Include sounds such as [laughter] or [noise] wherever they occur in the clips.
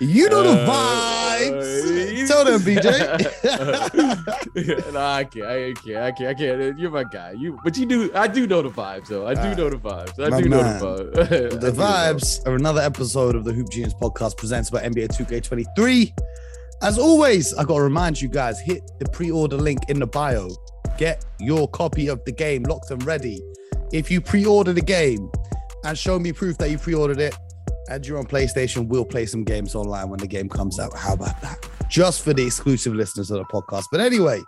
You know the vibes. Uh, Tell them, BJ. [laughs] no, I can't. I can't. I can't. I can't. You're my guy. You, but you do. I do know the vibes, though. I do Uh, know the vibes. [laughs] I do know the vibes. The vibes are another episode of the Hoop Genius podcast presented by NBA 2K23. As always, I gotta remind you guys: hit the pre-order link in the bio. Get your copy of the game locked and ready. If you pre-order the game and show me proof that you pre-ordered it, and you're on PlayStation, we'll play some games online when the game comes out. How about that? Just for the exclusive listeners of the podcast. But anyway,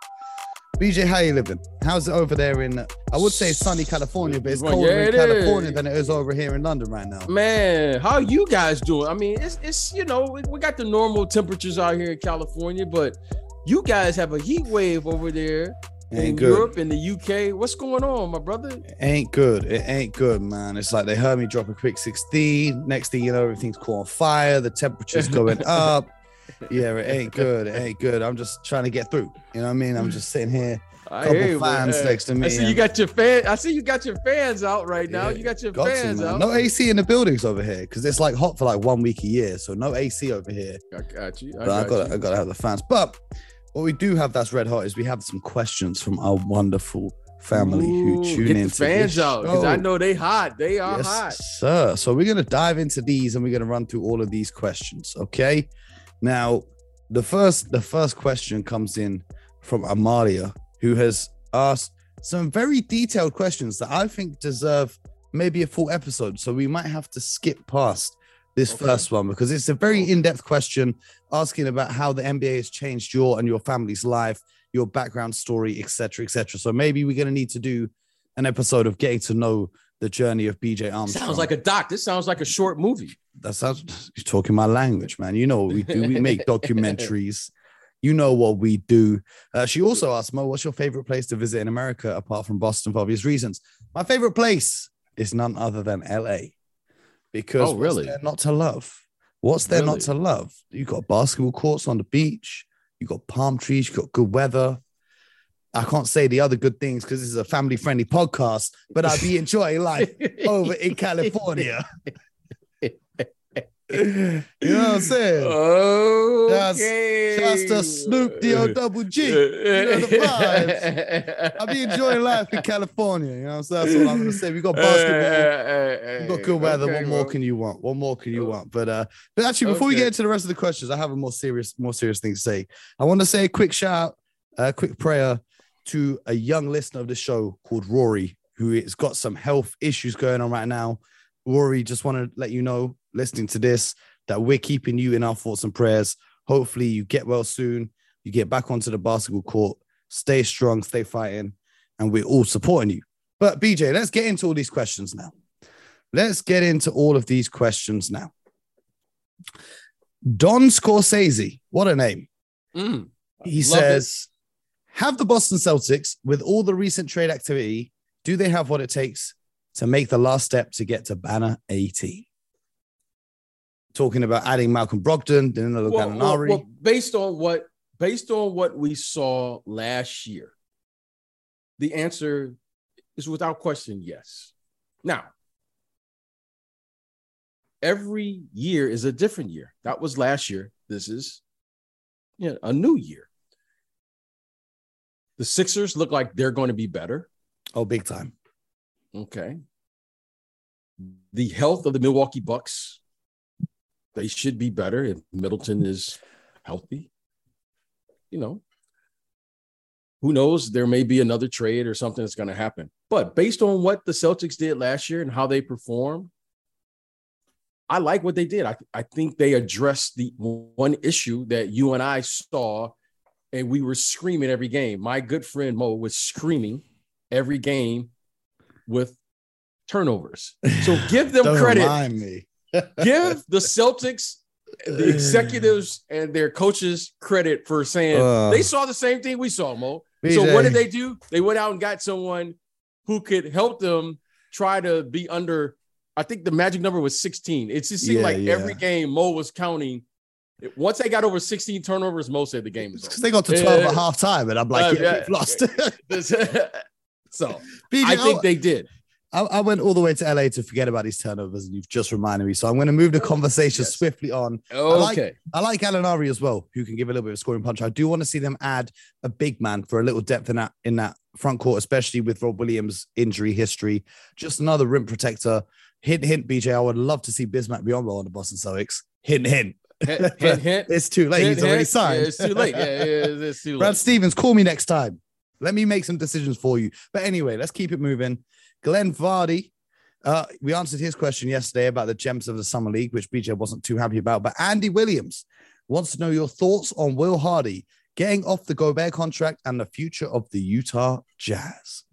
BJ, how you living? How's it over there in? I would say sunny California, but it's colder yeah, in California is. than it is over here in London right now. Man, how you guys doing? I mean, it's it's you know we got the normal temperatures out here in California, but you guys have a heat wave over there in Ain't good. Europe and the UK. What's going on, my brother? Ain't good. It ain't good, man. It's like they heard me drop a quick 16. Next thing you know, everything's caught on fire. The temperature's [laughs] going up. Yeah, it ain't good. It ain't good. I'm just trying to get through. You know what I mean? I'm just sitting here, I couple you, fans man. next to me. I see you got your fan. I see you got your fans out right now. Yeah, you got your got to, fans man. out. No AC in the buildings over here because it's like hot for like one week a year. So no AC over here. I got you. I But I got got you. I got to have the fans. But what we do have that's red hot is we have some questions from our wonderful family who Ooh, tune get in. the fans out because I know they hot. They are Yes, hot. sir. So we're gonna dive into these and we're gonna run through all of these questions. Okay. Now, the first the first question comes in from Amalia, who has asked some very detailed questions that I think deserve maybe a full episode. So we might have to skip past this Okay. first one because it's a very in-depth question asking about how the NBA has changed your and your family's life, your background story, etc., etc. So maybe we're gonna need to do an episode of getting to know the journey of BJ Armstrong. Sounds like a doc. This sounds like a short movie. that sounds you're talking my language, man. You know what we do. We make documentaries. You know what we do. Uh, she also asked Mo, "What's your favorite place to visit in America apart from Boston for obvious reasons?" My favorite place is none other than LA, because Oh, really? not to love? What's there not to love? You've got basketball courts on the beach. you've got palm trees. you've got good weather. I can't say the other good things because this is a family-friendly podcast, but I'd be [laughs] enjoying life over in California. [laughs] you know what I'm saying? Okay. Shouts to Snoop D-O double G. You know the vibes. I'll be enjoying life in California. You know what I'm saying? That's all I'm gonna say. We got eh, eh, basketball. Eh, we got good weather. Okay, what more bro. can you want? What more can you oh. want? But uh, but actually, before we get into the rest of the questions, I have a more serious, more serious thing to say. I want to say a quick shout, a quick prayer to a young listener of the show called Rory, who has got some health issues going on right now. Rory, just want to let you know, listening to this, that we're keeping you in our thoughts and prayers. Hopefully, you get well soon. You get back onto the basketball court. Stay strong, stay fighting, and we're all supporting you. But BJ, let's get into all these questions now. Let's get into all of these questions now. Don Scorsese, what a name. Mm, He Love it. says, Have the Boston Celtics, with all the recent trade activity, do they have what it takes to make the last step to get to banner 18? Talking about adding Malcolm Brogdon, Danilo well, well, Gallinari. well, based on what based on what we saw last year, the answer is without question yes. Now, every year is a different year. That was last year. This is you know, a new year. The Sixers look like they're going to be better. oh, big time. Okay. The health of the Milwaukee Bucks, they should be better if Middleton [laughs] is healthy. You know, who knows? There may be another trade or something that's going to happen. But based on what the Celtics did last year and how they performed, I like what they did. I, I think they addressed the one issue that you and I saw, and we were screaming every game. My good friend Mo was screaming every game with turnovers. So [laughs] give them Don't credit. Give the Celtics, the executives, and their coaches credit for saying Uh. they saw the same thing we saw, Mo. So what did they do? They went out and got someone who could help them try to be under. I think the magic number was 16. It just seemed Yeah, like yeah. every game Mo was counting. Once they got over 16 turnovers, Mo said the game was because they got to 12 Yeah. at half time, and I'm like, Uh, yeah, yeah. we've lost. [laughs] so [laughs] BJ, I think oh, they did. I, I went all the way to LA to forget about these turnovers, and you've just reminded me. So I'm going to move the conversation Yes. swiftly on. Okay. like- I like Gallinari as well, who can give a little bit of scoring punch. I do want to see them add a big man for a little depth in that in that front court, especially with Rob Williams' injury history. Just another rim protector. Hint, hint, BJ. I would love to see Bismack Biyombo on the Boston Celtics. Hint, hint. hint, hint, hint. [laughs] It's too late. Hint, He's already signed. Yeah, it's too late. Yeah, yeah, it's it's too Brad. Stevens, call me next time. Let me make some decisions for you. But anyway, let's keep it moving. Glenn Vardy. Uh, we answered his question yesterday about the gems of the summer league, which BJ wasn't too happy about. But Andy Williams wants to know your thoughts on Will Hardy getting off the Gobert contract and the future of the Utah Jazz.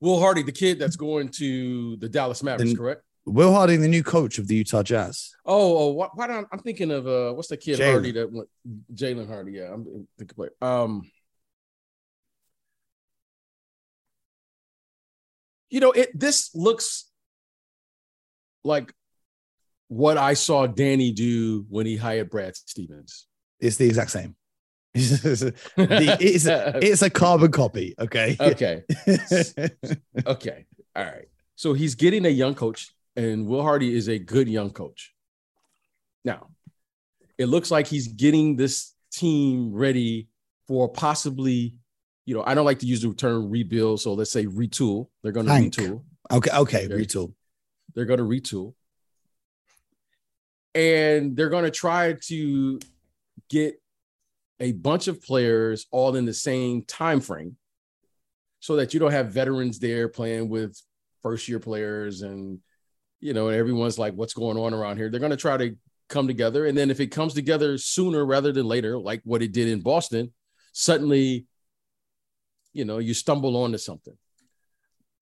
Will Hardy, the kid that's going to the Dallas Mavericks, Then- correct? Will Hardy, the new coach of the Utah Jazz. Oh, oh why, why don't I'm thinking of uh what's the kid Jaden. Hardy that went Jaden Hardy? Yeah, I'm thinking. Um, you know, it this looks like what I saw Danny do when he hired Brad Stevens. It's the exact same. The- it's, [laughs] it's a carbon copy. Okay. okay, [laughs] okay, all right. So he's getting a young coach, and Will Hardy is a good young coach. Now, it looks like he's getting this team ready for possibly, you know, I don't like to use the term rebuild. So let's say retool. They're going to Tank. retool. okay. Okay. Okay. Retool. They're going to retool. And they're going to try to get a bunch of players all in the same time frame so that you don't have veterans there playing with first year players and you know everyone's like what's going on around here they're going to try to come together and then if it comes together sooner rather than later like what it did in boston suddenly you know you stumble onto something.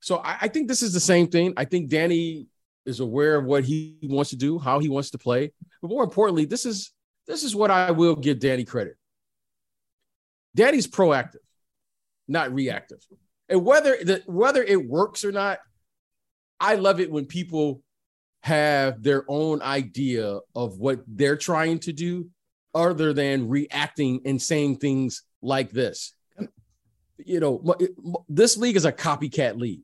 So I, I think this is the same thing. I think danny is aware of what he wants to do how he wants to play. But more importantly this is this is what i will give danny credit. Danny's proactive not reactive. And whether the whether it works or not i love it when people have their own idea of what they're trying to do other than reacting and saying things like this you know this league is a copycat league.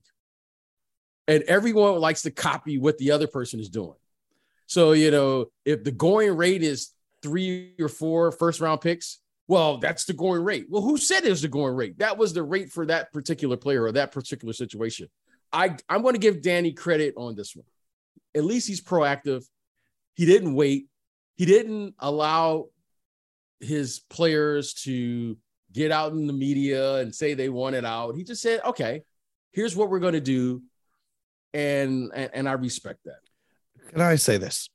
And everyone likes to copy what the other person is doing. So you know if the going rate is three or four first round picks well that's the going rate. Well who said it was the going rate? That was the rate for that particular player or that particular situation. I i'm going to give danny credit on this one. At least he's proactive. He didn't wait. He didn't allow his players to get out in the media and say they want it out he just said okay here's what we're going to do and, and and i respect that Can I say this?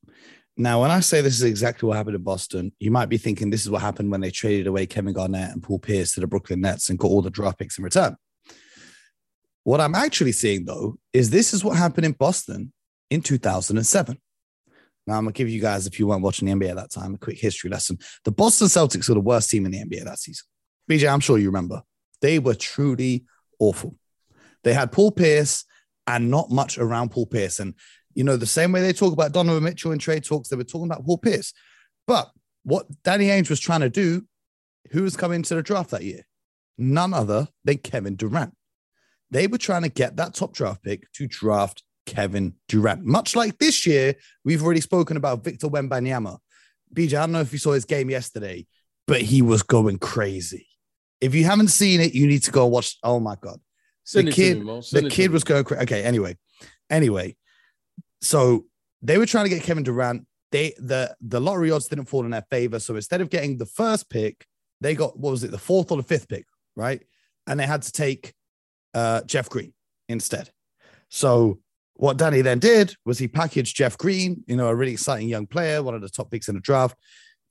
Now, when I say this is exactly what happened in Boston, you might be thinking this is what happened when they traded away Kevin Garnett and Paul Pierce to the Brooklyn Nets and got all the draft picks in return. What I'm actually seeing, though, is this is what happened in Boston in 2007. Now, I'm going to give you guys, if you weren't watching the NBA at that time, a quick history lesson. The Boston Celtics were the worst team in the NBA that season. BJ, I'm sure you remember. They were truly awful. They had Paul Pierce and not much around Paul Pierce. And you know, the same way they talk about Donovan Mitchell in trade talks, they were talking about Paul Pierce. But what Danny Ainge was trying to do, who was coming to the draft that year? None other than Kevin Durant. They were trying to get that top draft pick to draft Kevin Durant. Much like this year, we've already spoken about Victor Wembanyama. BJ, I don't know if you saw his game yesterday, but he was going crazy. If you haven't seen it, you need to go watch. Oh my God Send The kid- me, the kid was going crazy. Okay, anyway, anyway, so they were trying to get Kevin Durant. They the the lottery odds didn't fall in their favor. So instead of getting the first pick, they got what was it, the fourth or the fifth pick, right? And they had to take uh, Jeff Green instead. So what Danny then did was he packaged Jeff Green, you know, a really exciting young player, one of the top picks in the draft,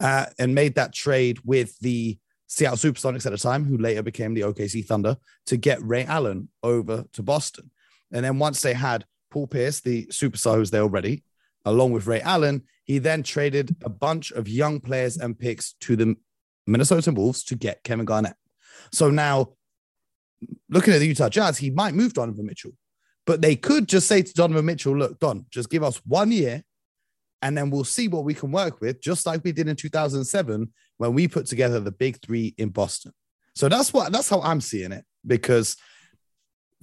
uh, and made that trade with the Seattle Supersonics at the time, who later became the OKC Thunder, to get Ray Allen over to Boston. And then once they had Paul Pierce, the superstar who's there already, along with Ray Allen, he then traded a bunch of young players and picks to the Minnesota Wolves to get Kevin Garnett. So now, looking at the Utah Jazz, he might move Donovan Mitchell, but they could just say to Donovan Mitchell, look, Don, just give us one year and then we'll see what we can work with, just like we did in 2007 when we put together the big three in Boston. So that's what that's how I'm seeing it because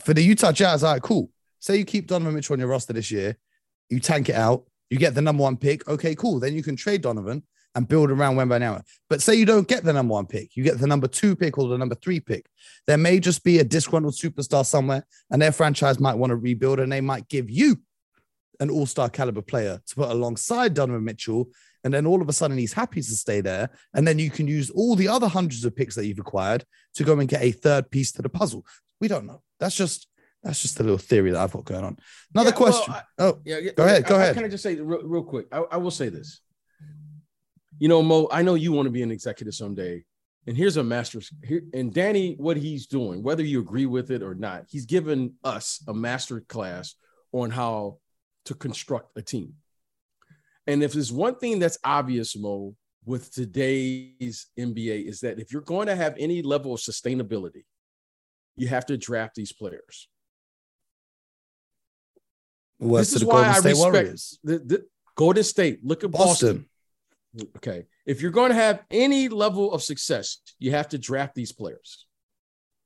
for the Utah Jazz, all right, cool. say you keep Donovan Mitchell on your roster this year, you tank it out, you get the number one pick. Okay, cool. Then you can trade Donovan and build around Wembanyama. But say you don't get the number one pick, you get the number two pick or the number three pick. There may just be a disgruntled superstar somewhere, and their franchise might want to rebuild, and they might give you an all-star caliber player to put alongside Donovan Mitchell. And then all of a sudden he's happy to stay there. And then you can use all the other hundreds of picks that you've acquired to go and get a third piece to the puzzle. We don't know. That's just that's just a little theory that I've got going on. Another Yeah, well, question. I- oh, Yeah, yeah, Go ahead, go I- ahead. Can I just say real, real quick? I, I will say this. You know, Mo, I know you want to be an executive someday. And here's a master's here. And Danny, what he's doing, whether you agree with it or not, he's given us a master class on how to construct a team. And if there's one thing that's obvious, Mo, with today's NBA is that if you're going to have any level of sustainability, you have to draft these players. words This is the why Golden I State respect Warriors. the, the Golden State. Look at Boston. Boston. Okay. If you're going to have any level of success, you have to draft these players.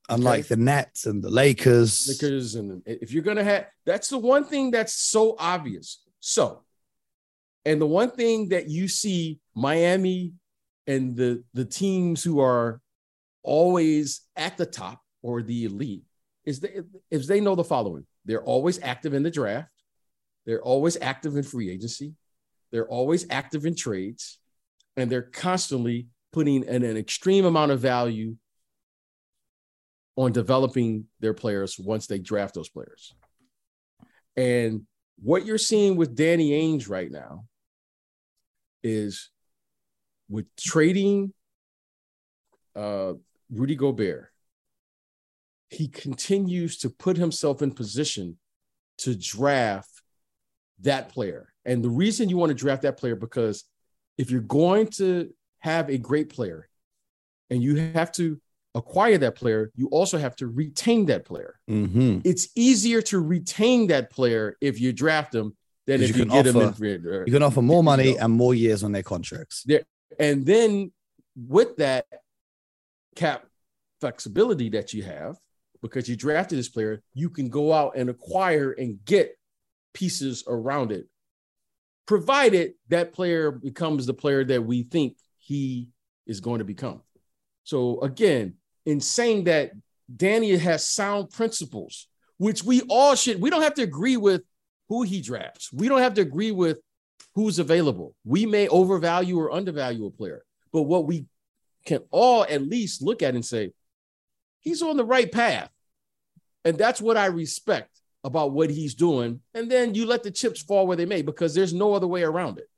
Unlike the Nets and the Lakers. Because and if you're going to have that's the one thing that's so obvious. So, and the one thing that you see Miami and the the teams who are always at the top or the elite is they is they know the following. They're always active in the draft. They're always active in free agency. They're always active in trades, and they're constantly putting an, an extreme amount of value on developing their players once they draft those players. And what you're seeing with Danny Ainge right now is with trading uh, Rudy Gobert, he continues to put himself in position to draft that player. And the reason you want to draft that player because if you're going to have a great player and you have to acquire that player, you also have to retain that player. Mhm. It's easier to retain that player if you draft them than if you you, get them. in offer- uh, You can offer more money know. and more years on their contracts. And then with that cap flexibility that you have, because you drafted this player, you can go out and acquire and get pieces around it, provided that player becomes the player that we think he is going to become. So again, in saying that Danny has sound principles, which we all should, we don't have to agree with who he drafts. We don't have to agree with who's available. We may overvalue or undervalue a player, but what we can all at least look at and say, he's on the right path. And that's what I respect about what he's doing. And then you let the chips fall where they may because there's no other way around it.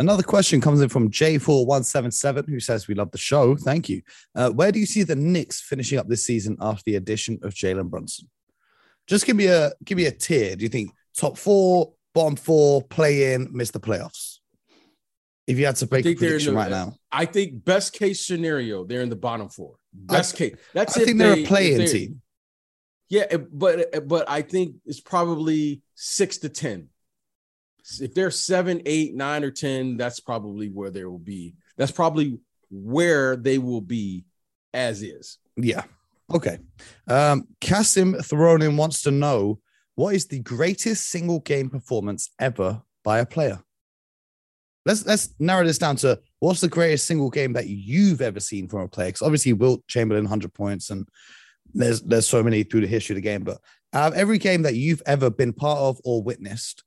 Another question comes in from J4177, who says, We love the show. Thank you. Uh, where do you see the Knicks finishing up this season after the addition of Jalen Brunson? Just give me a give me a tier. Do you think top four, bottom four, play in, miss the playoffs? If you had to make a in prediction the- right now. I think best case scenario, they're in the bottom four. Best case. That's I think they're they- a if play-in team. Yeah, but but I think it's probably six to ten. If they're seven, eight, nine, or ten, that's probably where they will be. That's probably where they will be as is. Yeah. Okay. Um, Kasim Thronin wants to know what is the greatest single game performance ever by a player? Let's let's narrow this down to what's the greatest single game that you've ever seen from a player? Because obviously Wilt Chamberlain, 100 points, and there's there's so many through the history of the game. But out of every game that you've ever been part of or witnessed,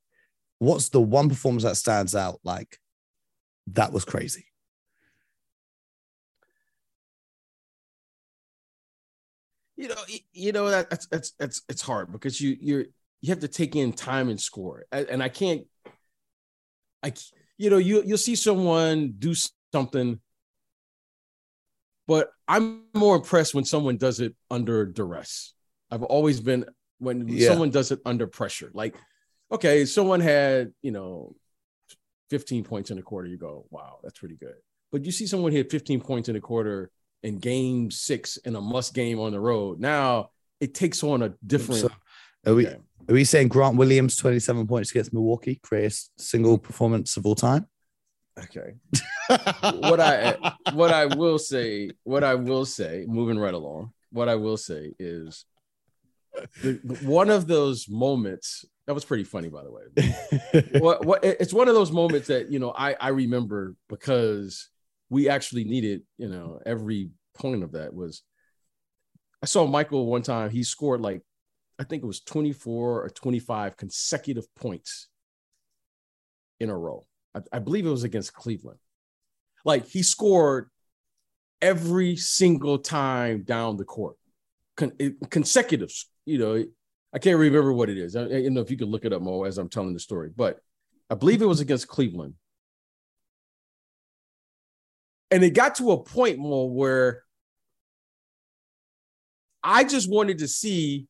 what's the one performance that stands out like that was crazy? You know, you know that that's that's that's it's hard because you you're you have to take in time and score, and I can't. I you know you you'll see someone do something, but I'm more impressed when someone does it under duress. I've always been when Yeah. someone does it under pressure. Like, okay, someone had you know, 15 points in a quarter. You go, wow, that's pretty good. But you see someone hit 15 points in a quarter in game six in a must game on the road. Now it takes on a different. So, are we. Are we saying Grant Williams, 27 points against Milwaukee, greatest single performance of all time? Okay. what I what I will say, what I will say, moving right along, what I will say is the, one of those moments that was pretty funny, by the way. [laughs] what, what it's one of those moments that you know I I remember because we actually needed you know every point of that was I saw Michael one time he scored like I think it was 24 or 25 consecutive points in a row. I, I believe it was against Cleveland. Like he scored every single time down the court, Con- consecutive. You know, I can't remember what it is. I, I don't know if you can look it up more as I'm telling the story, but I believe it was against Cleveland. And it got to a point more where I just wanted to see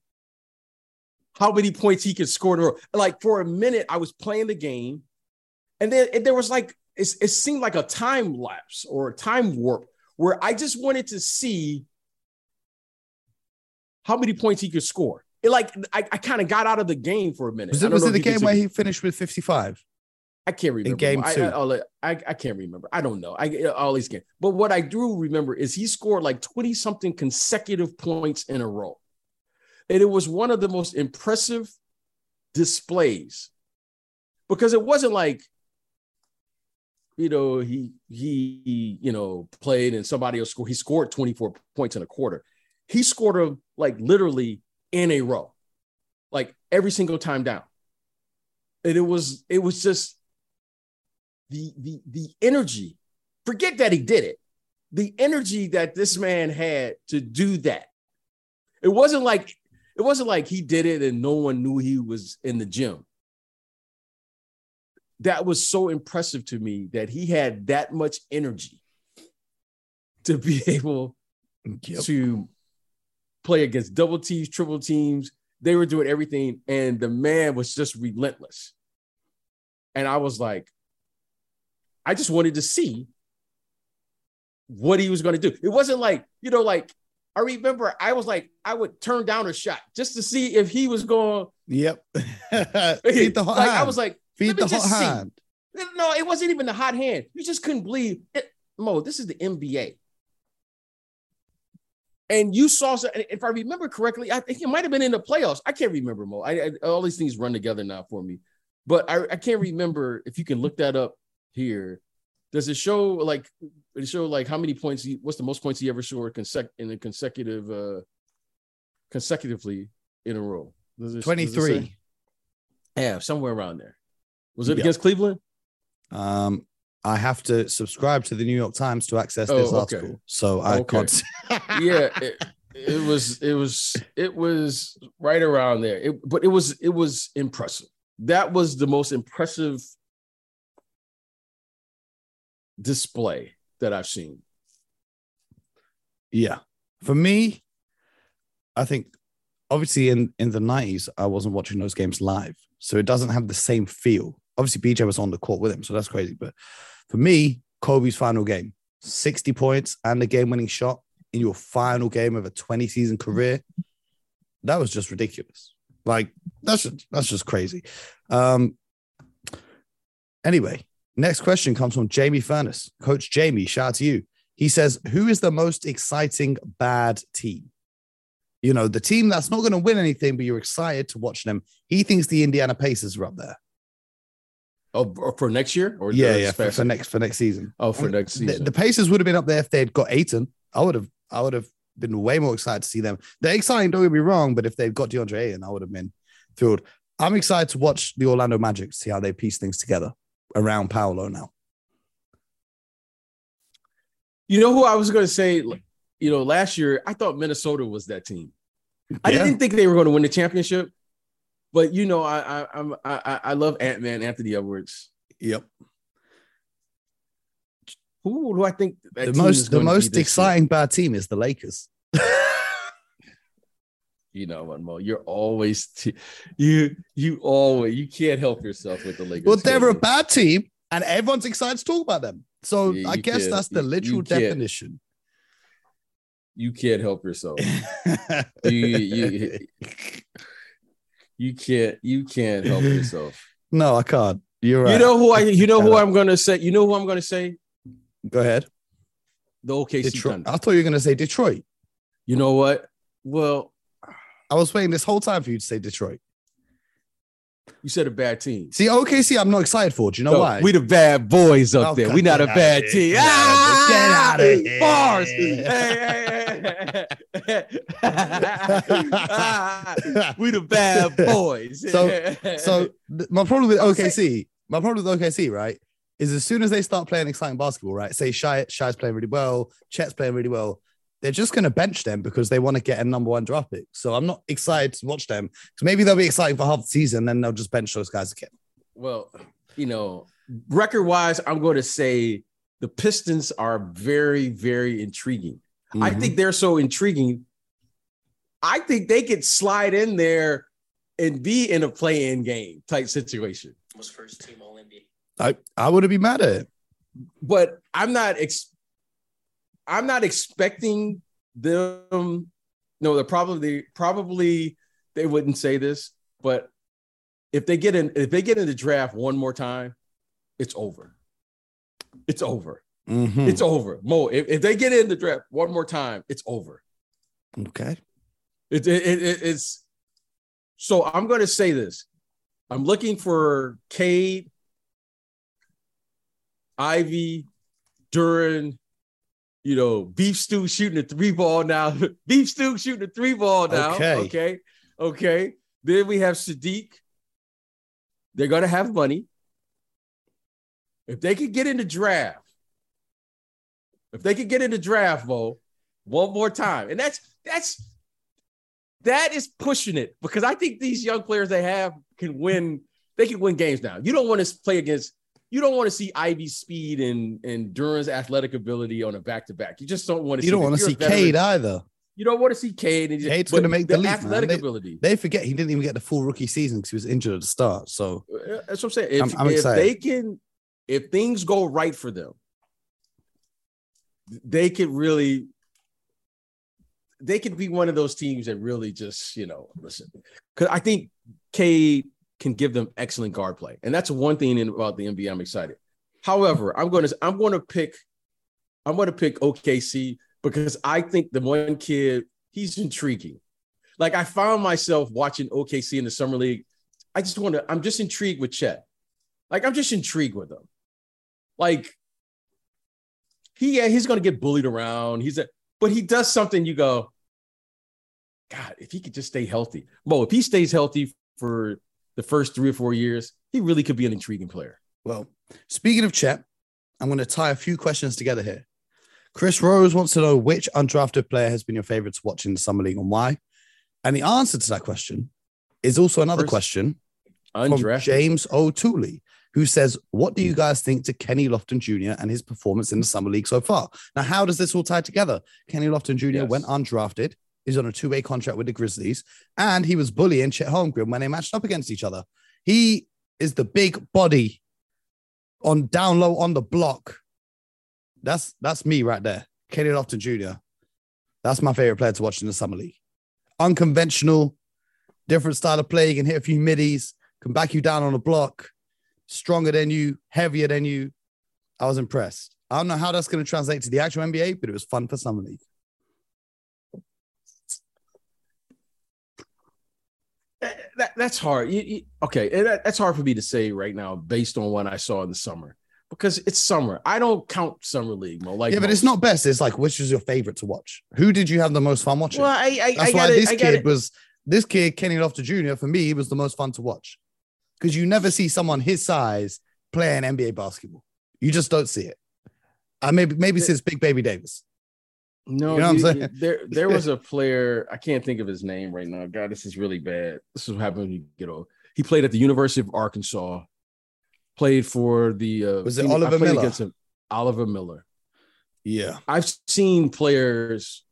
how many points he could score. Like for a minute, I was playing the game, and then there was like it, it seemed like a time lapse or a time warp where I just wanted to see how many points he could score. It like I, I kind of got out of the game for a minute. Was it, don't was it the game where he finished with 55? I can't remember. game I, two? I, I'll- I, I can't remember. I don't know. I all these games. But what I do remember is he scored like 20 something consecutive points in a row. And it was one of the most impressive displays because it wasn't like, you know, he, he, he, you know, played and somebody else scored. He scored 24 points in a quarter. He scored them like literally in a row, like every single time down. And it was, it was just, the the the energy forget that he did it the energy that this man had to do that it wasn't like it wasn't like he did it and no one knew he was in the gym that was so impressive to me that he had that much energy to be [laughs] able Yep. to play against double teams triple teams they were doing everything and the man was just relentless and i was like I just wanted to see what he was going to do. It wasn't like, you know, like I remember I was like, I would turn down a shot just to see if he was going. Yep. [laughs] Feed the hot like, hand. I was like, Feed the hot hand. no, it wasn't even the hot hand. You just couldn't believe it. Mo, this is the NBA. And you saw, if I remember correctly, I think it might have been in the playoffs. I can't remember, Mo. I, I- all these things run together now for me, but I, I can't remember if you can look that up here. Does it show like it show like how many points? He, what's the most points he ever scored consec- in a consecutive, uh consecutively in a row? Does it- does it 23. Yeah, somewhere around there. Was it Yeah. against Cleveland? Um, I have to subscribe to the New York Times to access Oh, this okay. article. So I Okay. can't. [laughs] yeah it, it was it was it was right around there it, but it was it was impressive that was the most impressive display that i've seen Yeah. For me, I think obviously in, in the 90s, I wasn't watching those games live. So it doesn't have the same feel. Obviously, BJ was on the court with him. So that's crazy. But for me, Kobe's final game, 60 points and a game winning shot in your final game of a 20 season career, that was just ridiculous. Like, that's just, that's just crazy. Um, anyway, next question comes from Jamie Furness. Coach Jamie, shout out to you. He says, Who is the most exciting bad team? You know, the team that's not going to win anything, but you're excited to watch them. He thinks the Indiana Pacers are up there. Oh for next year or Yeah, yeah, for, for next for next season. oh for And next season the Pacers would have been up there if they'd got Ayton. I would have, I would have been way more excited to see them. They're exciting, don't get me wrong, but if they've got DeAndre Ayton, I would have been thrilled. I'm excited to watch the Orlando Magic, see how they piece things together around Paolo now. you know who i was going to say you know last year i thought minnesota was that team i didn't think they were going to win the championship but you know i i i'm i, I- love ant-man anthony edwards Yep. who do i think The most the most this year? exciting bad team is the Lakers. [laughs] You know what, Mo? You're always t- you you always you can't help yourself with the Lakers. Well, they're a bad team, and everyone's excited to talk about them. So Yeah, I guess that's the literal you definition. You can't help yourself. [laughs] you, you you can't you can't help yourself. [laughs] no, I can't. You're right. You know who I you know who I'm gonna say. You know who I'm gonna say. Go ahead. The OKC Detroit. Thunder. I thought you were going to say Detroit. You know what? Well, I was waiting this whole time for you to say Detroit. You said a bad team. See, OKC, I'm not excited for. Do you know No, why? We the bad boys up Oh, there. God, We not a bad team. Ah, Get outta here. Bars. Hey, hey, hey. Ah, [laughs] we the [laughs] bad boys. So- so [laughs] my problem with OKC, my problem with OKC, right, is as soon as they start playing exciting basketball, right? Say Shy Shy's playing really well, Chet's playing really well. They're just going to bench them because they want to get a number one draft pick. So I'm not excited to watch them. So maybe they'll be exciting for half the season, then they'll just bench those guys again. Well, you know, record wise, I'm going to say the Pistons are very, very intriguing. I Mhm. think they're so intriguing. I think they could slide in there and be in a play-in game type situation. was first team All NBA. I, I wouldn't be mad at it. But I'm not ex- I'm not expecting them. No, they're probably probably they wouldn't say this, but if they get in if they get in the draft one more time, it's over. It's over. Mhm. It's over. Mo, if, if they get in the draft one more time, it's over. okay. It, it, it, it- it's so I'm going to say this. I'm looking for Cade, Ivey, Duren, you know, Beef Stew shooting a three ball now. [laughs] Beef Stew shooting a three ball now. Okay. Okay. Okay. Then we have Saddiq. They're going to have money. If they could get in the draft, if they could get in the draft, Mo, one more time, and that's that's that is pushing it because I think these young players they have can win. They can win games now. You don't want to play against. You don't want to see Ivey's speed and and Duren's athletic ability on a back to back. You just don't want to. You see don't want to see. Cade either. You don't want to see Cade. And Cade's gonna make the leap, athletic They- ability. They forget he didn't even get the full rookie season because he was injured at the start. So That's what I'm saying. If, I'm- I'm if excited. they can, if things go right for them, they could really, they could be one of those teams that really just, you know, listen. Because I think Cade can give them excellent guard play, and that's one thing in, about the NBA. I'm excited. However, I'm going to, I'm going to pick, I'm going to pick OKC because I think the one kid he's intriguing. Like I found myself watching OKC in the summer league. I just want to, I'm just intrigued with Chet. Like, I'm just intrigued with him. Like, he, yeah, he's going to get bullied around. He's a, but he does something you go, God, if he could just stay healthy. Mo, if he stays healthy for the first three or four years, he really could be an intriguing player. Well, speaking of Chet, I'm going to tie a few questions together here. Chris Rose wants to know which undrafted player has been your favorite to watch in the summer league and why. And the answer to that question is also another First- question from James O'Toole, who says, What do you hmm. guys think to Kenny Lofton Jr. and his performance in the summer league so far? Now, how does this all tie together? Kenny Lofton Jr. Yes. went undrafted, He's on a two way contract with the Grizzlies, and he was bullying Chet Holmgren when they matched up against each other. He is the big body on down low on the block. That's that's me right there. Kenny Lofton Jr. That's my favorite player to watch in the summer league. Unconventional, different style of play. You can hit a few middies, can back you down on the block, stronger than you, heavier than you. I was impressed. I don't know how that's going to translate to the actual NBA, but it was fun for summer league. That- that- that's hard. You- you- okay, eh, that- that's hard for me to say right now based on what I saw in the summer because it's summer. I don't count summer league, Mo. Like yeah, but it's not best. It's like which is your favorite to watch? Who did you have the most fun watching? Well, I, I, That's I why gotta, this I kid was this kid, Kenny Lofton Jr. For me, he was the most fun to watch because you never see someone his size playing NBA basketball. You just don't see it. Uh, maybe maybe since Big Baby Davis. No, You know what I'm you- there there was a player. I can't think of his name right now. God, this is really bad. This is what happens when you get old. He played at the University of Arkansas. Played for the. Uh, Was it I Oliver Miller? Against him. Oliver Miller. Yeah, I've seen players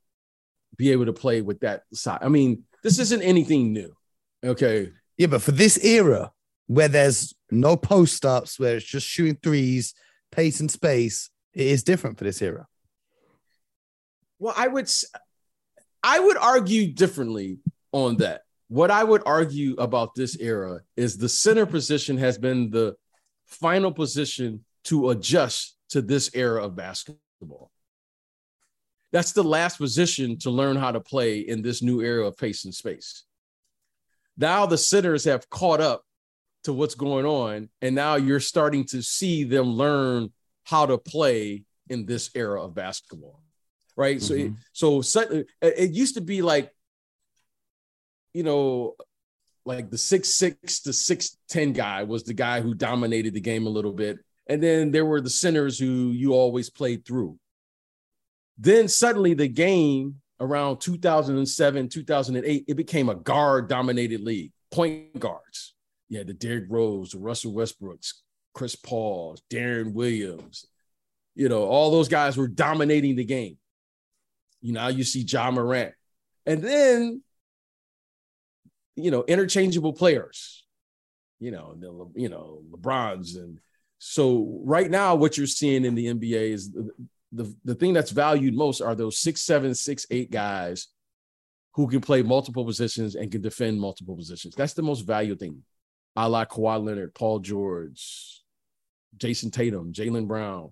be able to play with that size. I mean, this isn't anything new. Okay. yeah, but for this era where there's no post ups, where it's just shooting threes, pace and space, it is different for this era. Well, I would I would argue differently on that. What I would argue about this era is the center position has been the final position to adjust to this era of basketball. That's the last position to learn how to play in this new era of pace and space. Now the centers have caught up to what's going on, and now you're starting to see them learn how to play in this era of basketball, right? Mm-hmm. So, so it used to be like, you know, like the six six to six ten guy was the guy who dominated the game a little bit, and then there were the centers who you always played through. Then suddenly the game around 2007, 2008, it became a guard dominated league, point guards. Yeah, the Derrick Rose, the Russell Westbrooks, Chris Paul, Deron Williams, you know, all those guys were dominating the game. You know, you see Ja Morant. And then, you know, interchangeable players, you know, and the, you know, LeBron's. And so right now, what you're seeing in the NBA is the, the, the thing that's valued most are those six, seven, six, eight guys who can play multiple positions and can defend multiple positions. That's the most valued thing. I like Kawhi Leonard, Paul George, Jayson Tatum, Jaylen Brown,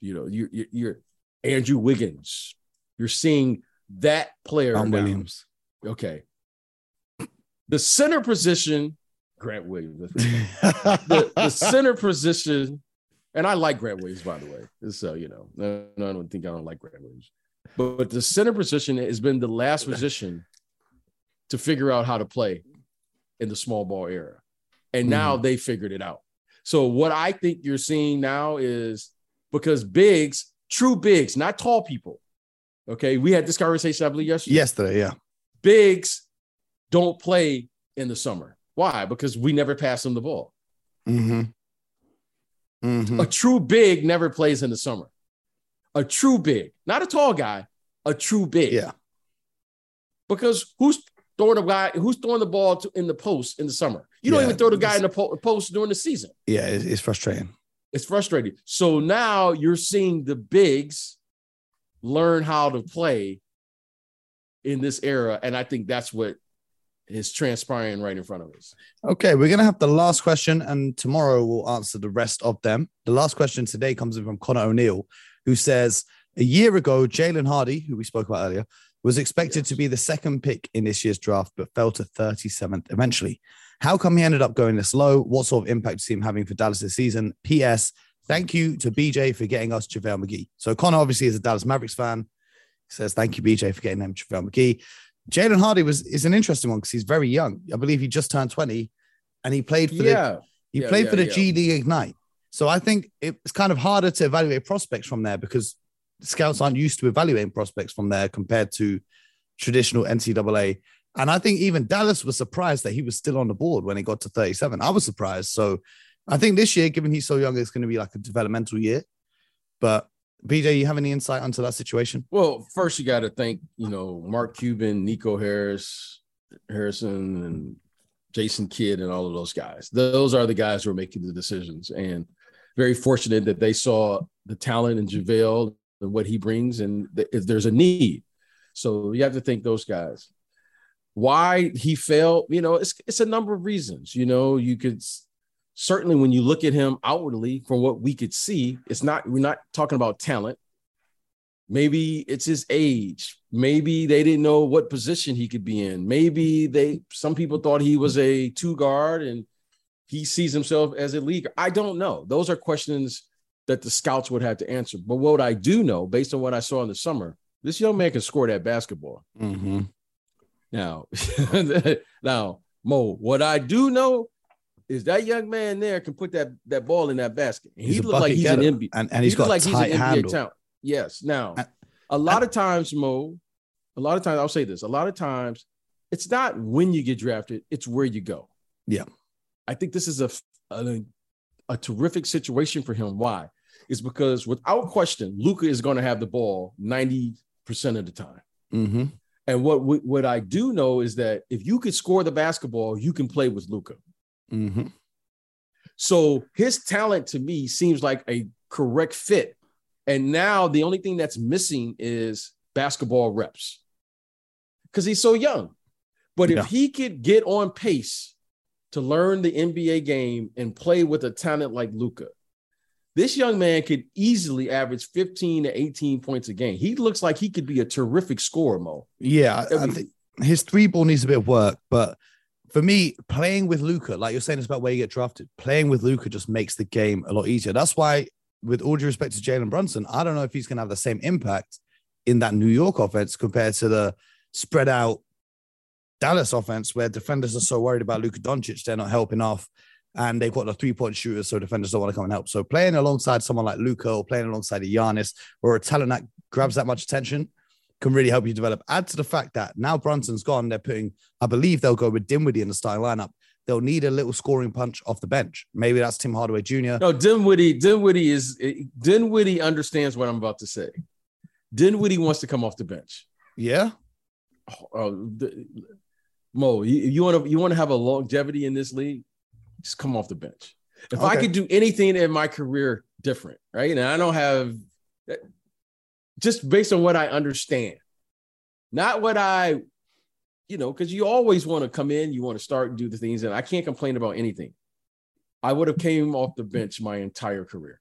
you know, you're, you're Andrew Wiggins. You're seeing that player. Grant Williams. Okay. The center position, Grant Williams. [laughs] the, the, center position, and I like Grant Williams, by the way. So, uh, you know, no, no, I don't think I don't like Grant Williams. But, but the center position has been the last position to figure out how to play in the small ball era. And now mm-hmm. they figured it out. So what I think you're seeing now is because bigs, true bigs, not tall people. Okay, we had this conversation, I believe, yesterday. Yesterday, yeah. Bigs don't play in the summer. Why? Because we never pass them the ball. Mm-hmm. Mm-hmm. A true big never plays in the summer. A true big, not a tall guy, a true big. Yeah. Because who's throwing the guy, who's throwing the ball to, in the post in the summer? You don't even throw the guy in the po- post during the season. Yeah, it's, it's frustrating. It's frustrating. So now you're seeing the bigs learn how to play in this era. And I think that's what is transpiring right in front of us. Okay, we're to have the last question, and tomorrow we'll answer the rest of them. The last question today comes in from Connor O'Neill, who says, A year ago, Jaden Hardy, who we spoke about earlier, was expected yes. to be the second pick in this year's draft, but fell to 37th eventually. How come he ended up going this low? What sort of impact is he having for Dallas this season? P.S. Thank you to BJ for getting us JaVale McGee. So Connor obviously is a Dallas Mavericks fan. He says, Thank you, BJ, for getting them JaVale McGee. Jaden Hardy was is an interesting one because he's very young. I believe he just turned 20 and he played for yeah. the he yeah, played yeah, for the G League Ignite. So I think it's kind of harder to evaluate prospects from there because scouts aren't used to evaluating prospects from there compared to traditional NCAA and I think even Dallas was surprised that he was still on the board when he got to 37. I was surprised. So I think this year, given he's so young, it's going to be like a developmental year. But BJ, you have any insight onto that situation? Well, first you got to thank, you know, Mark Cuban, Nico Harris, Harrison, and Jason Kidd, and all of those guys. Those are the guys who are making the decisions. And very fortunate that they saw the talent in JaVale and what he brings, and if there's a need. So you have to thank those guys why he failed, you know, it's it's a number of reasons. You know, you could certainly when you look at him outwardly from what we could see, it's not we're not talking about talent. Maybe it's his age. Maybe they didn't know what position he could be in. Maybe they some people thought he was a two guard and he sees himself as a leaguer. I don't know. Those are questions that the scouts would have to answer. But what I do know, based on what I saw in the summer, this young man can score that basketball. Mm-hmm. Now, [laughs] now, Mo, what I do know is that young man there can put that that ball in that basket. He's he looks like he's an NBA, and, and he's he got like he's an NBA talent. Yes. Now, a lot of times, Mo, a lot of times I'll say this. A lot of times, it's not when you get drafted; it's where you go. Yeah, I think this is a a, a terrific situation for him. Why? Is because without question, Luka is going to have the ball ninety percent of the time. Mm-hmm. And what what I do know is that if you could score the basketball, you can play with Luka. Mm-hmm. So his talent to me seems like a correct fit. And now the only thing that's missing is basketball reps because he's so young. But yeah. if he could get on pace to learn the NBA game and play with a talent like Luka, this young man could easily average 15 to 18 points a game. He looks like he could be a terrific scorer, Mo. Yeah, I, I think his three ball needs a bit of work, but for me, playing with Luka, like you're saying, it's about where you get drafted. Playing with Luka just makes the game a lot easier. That's why, with all due respect to Jalen Brunson, I don't know if he's going to have the same impact in that New York offense compared to the spread out Dallas offense, where defenders are so worried about Luka Doncic, they're not helping off. And they've got the three point shooters, so defenders don't want to come and help. So playing alongside someone like Luka or playing alongside a Giannis or a talent that grabs that much attention can really help you develop. Add to the fact that now Brunson's gone, they're putting, I believe they'll go with Dinwiddie in the starting lineup. They'll need a little scoring punch off the bench. Maybe that's Tim Hardaway Jr. No, Dinwiddie, Dinwiddie is Dinwiddie understands what I'm about to say. Dinwiddie wants to come off the bench. Yeah. Oh, the, Mo, you want to you want to have a longevity in this league? Just come off the bench. If okay. I could do anything in my career different, right? And I don't have just based on what I understand, not what I, you know, because you always want to come in, you want to start and do the things, and I can't complain about anything. I would have came off the bench my entire career.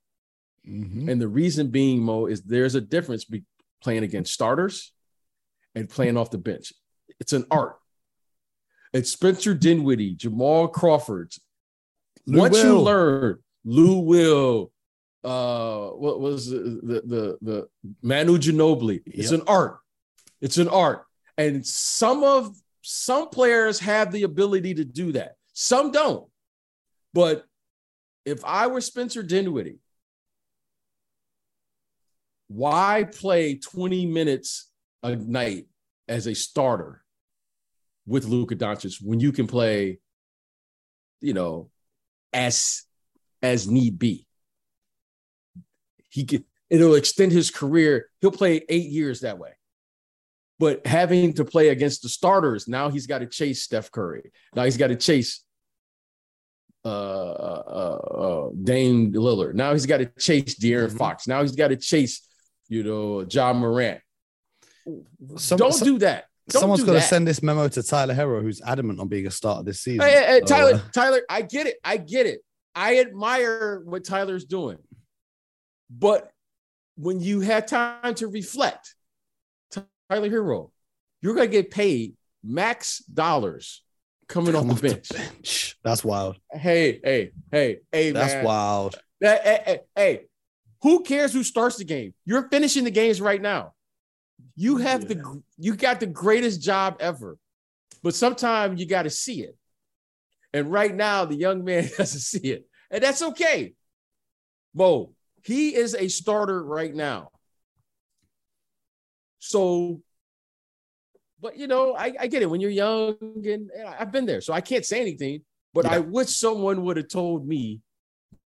Mm-hmm. And the reason being, Mo, is there's a difference be playing against starters and playing off the bench. It's an art. It's Spencer Dinwiddie, Jamal Crawford. Lou Once Will. you learn Lou Will, uh, what was the the the, Manu Ginobili? It's yep. an art. It's an art, and some of some players have the ability to do that. Some don't. But if I were Spencer Dinwiddie, why play 20 minutes a night as a starter with Luka Doncic when you can play, you know, as as need be? He can it'll extend his career. He'll play eight years that way. But having to play against the starters, now he's got to chase Steph Curry. Now he's got to chase uh, uh, uh, Dame Lillard. Now he's got to chase De'Aaron mm-hmm. Fox. Now he's got to chase you know, Ja Morant. Some, Don't some, do that. Don't someone's got to send this memo to Tyler Herro, who's adamant on being a starter this season. Hey, hey, hey, Tyler, uh, Tyler, I get it. I get it. I admire what Tyler's doing. But when you have time to reflect, Tyler Herro, you're going to get paid max dollars coming off the bench. the bench. That's wild. Hey, hey, hey, hey, That's man. wild. Hey, hey, hey, who cares who starts the game? You're finishing the games right now. You have yeah. the you got the greatest job ever. But sometimes you got to see it. And right now, the young man [laughs] doesn't see it. And that's okay. Bo, he is a starter right now. So, but you know, I, I get it when you're young, and, and, I've been there, so I can't say anything. But yeah. I wish someone would have told me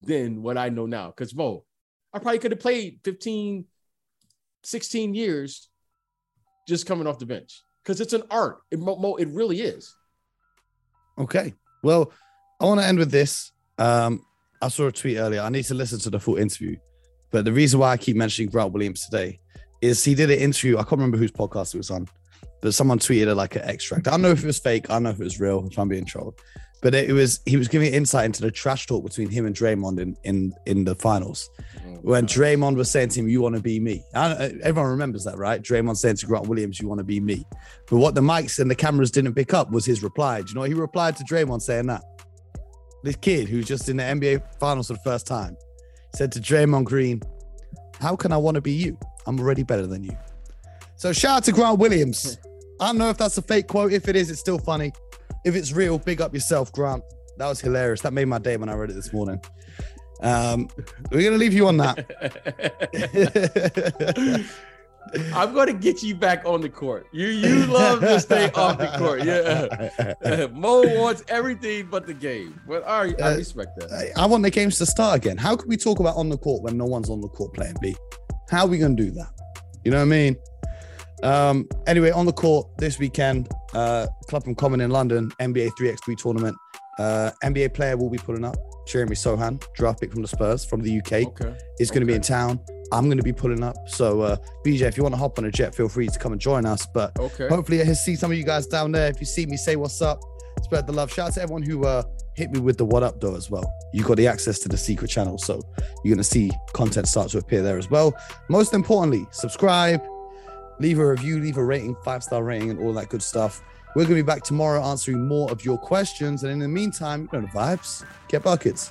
then what I know now. Because Mo, I probably could have played 15, 16 years just coming off the bench because it's an art. It, it really is. Okay. Well, I want to end with this. Um, I saw a tweet earlier. I need to listen to the full interview. But the reason why I keep mentioning Grant Williams today is he did an interview. I can't remember whose podcast it was on, but someone tweeted like an extract. I don't know if it was fake. I don't know if it was real, if I'm being trolled. But it was he was giving insight into the trash talk between him and Draymond in in, in the finals. When Draymond was saying to him, "You want to be me," everyone remembers that, right? Draymond saying to Grant Williams, "You want to be me," but what the mics and the cameras didn't pick up was his reply. Do you know he replied to Draymond saying that? This kid who's just in the NBA finals for the first time said to Draymond Green, "How can I want to be you? I'm already better than you." So shout out to Grant Williams. I don't know if that's a fake quote. If it is, it's still funny. If it's real, big up yourself, Grant. That was hilarious. That made my day when I read it this morning. Um, we're gonna leave you on that. [laughs] I'm gonna get you back on the court. You you love to stay off the court. Yeah. [laughs] Mo wants everything but the game. But all right, I uh, respect that. I want the games to start again. How can we talk about on the court when no one's on the court playing B? How are we gonna do that? You know what I mean? Um, anyway, on the court this weekend, uh, Clapham Common in London, NBA 3x3 tournament. Uh, NBA player will be pulling up. Jeremy Sochan, draft pick from the Spurs from the UK, okay. is going to okay. be in town. I'm going to be pulling up. So, uh, BJ, if you want to hop on a jet, feel free to come and join us. But okay. hopefully, I see some of you guys down there. If you see me, say what's up. Spread the love. Shout out to everyone who uh, hit me with the what up though as well. You got the access to the secret channel, so you're gonna see content start to appear there as well. Most importantly, subscribe, leave a review, leave a rating, five star rating, and all that good stuff. We're going to be back tomorrow answering more of your questions. And in the meantime, you know the vibes. Get buckets.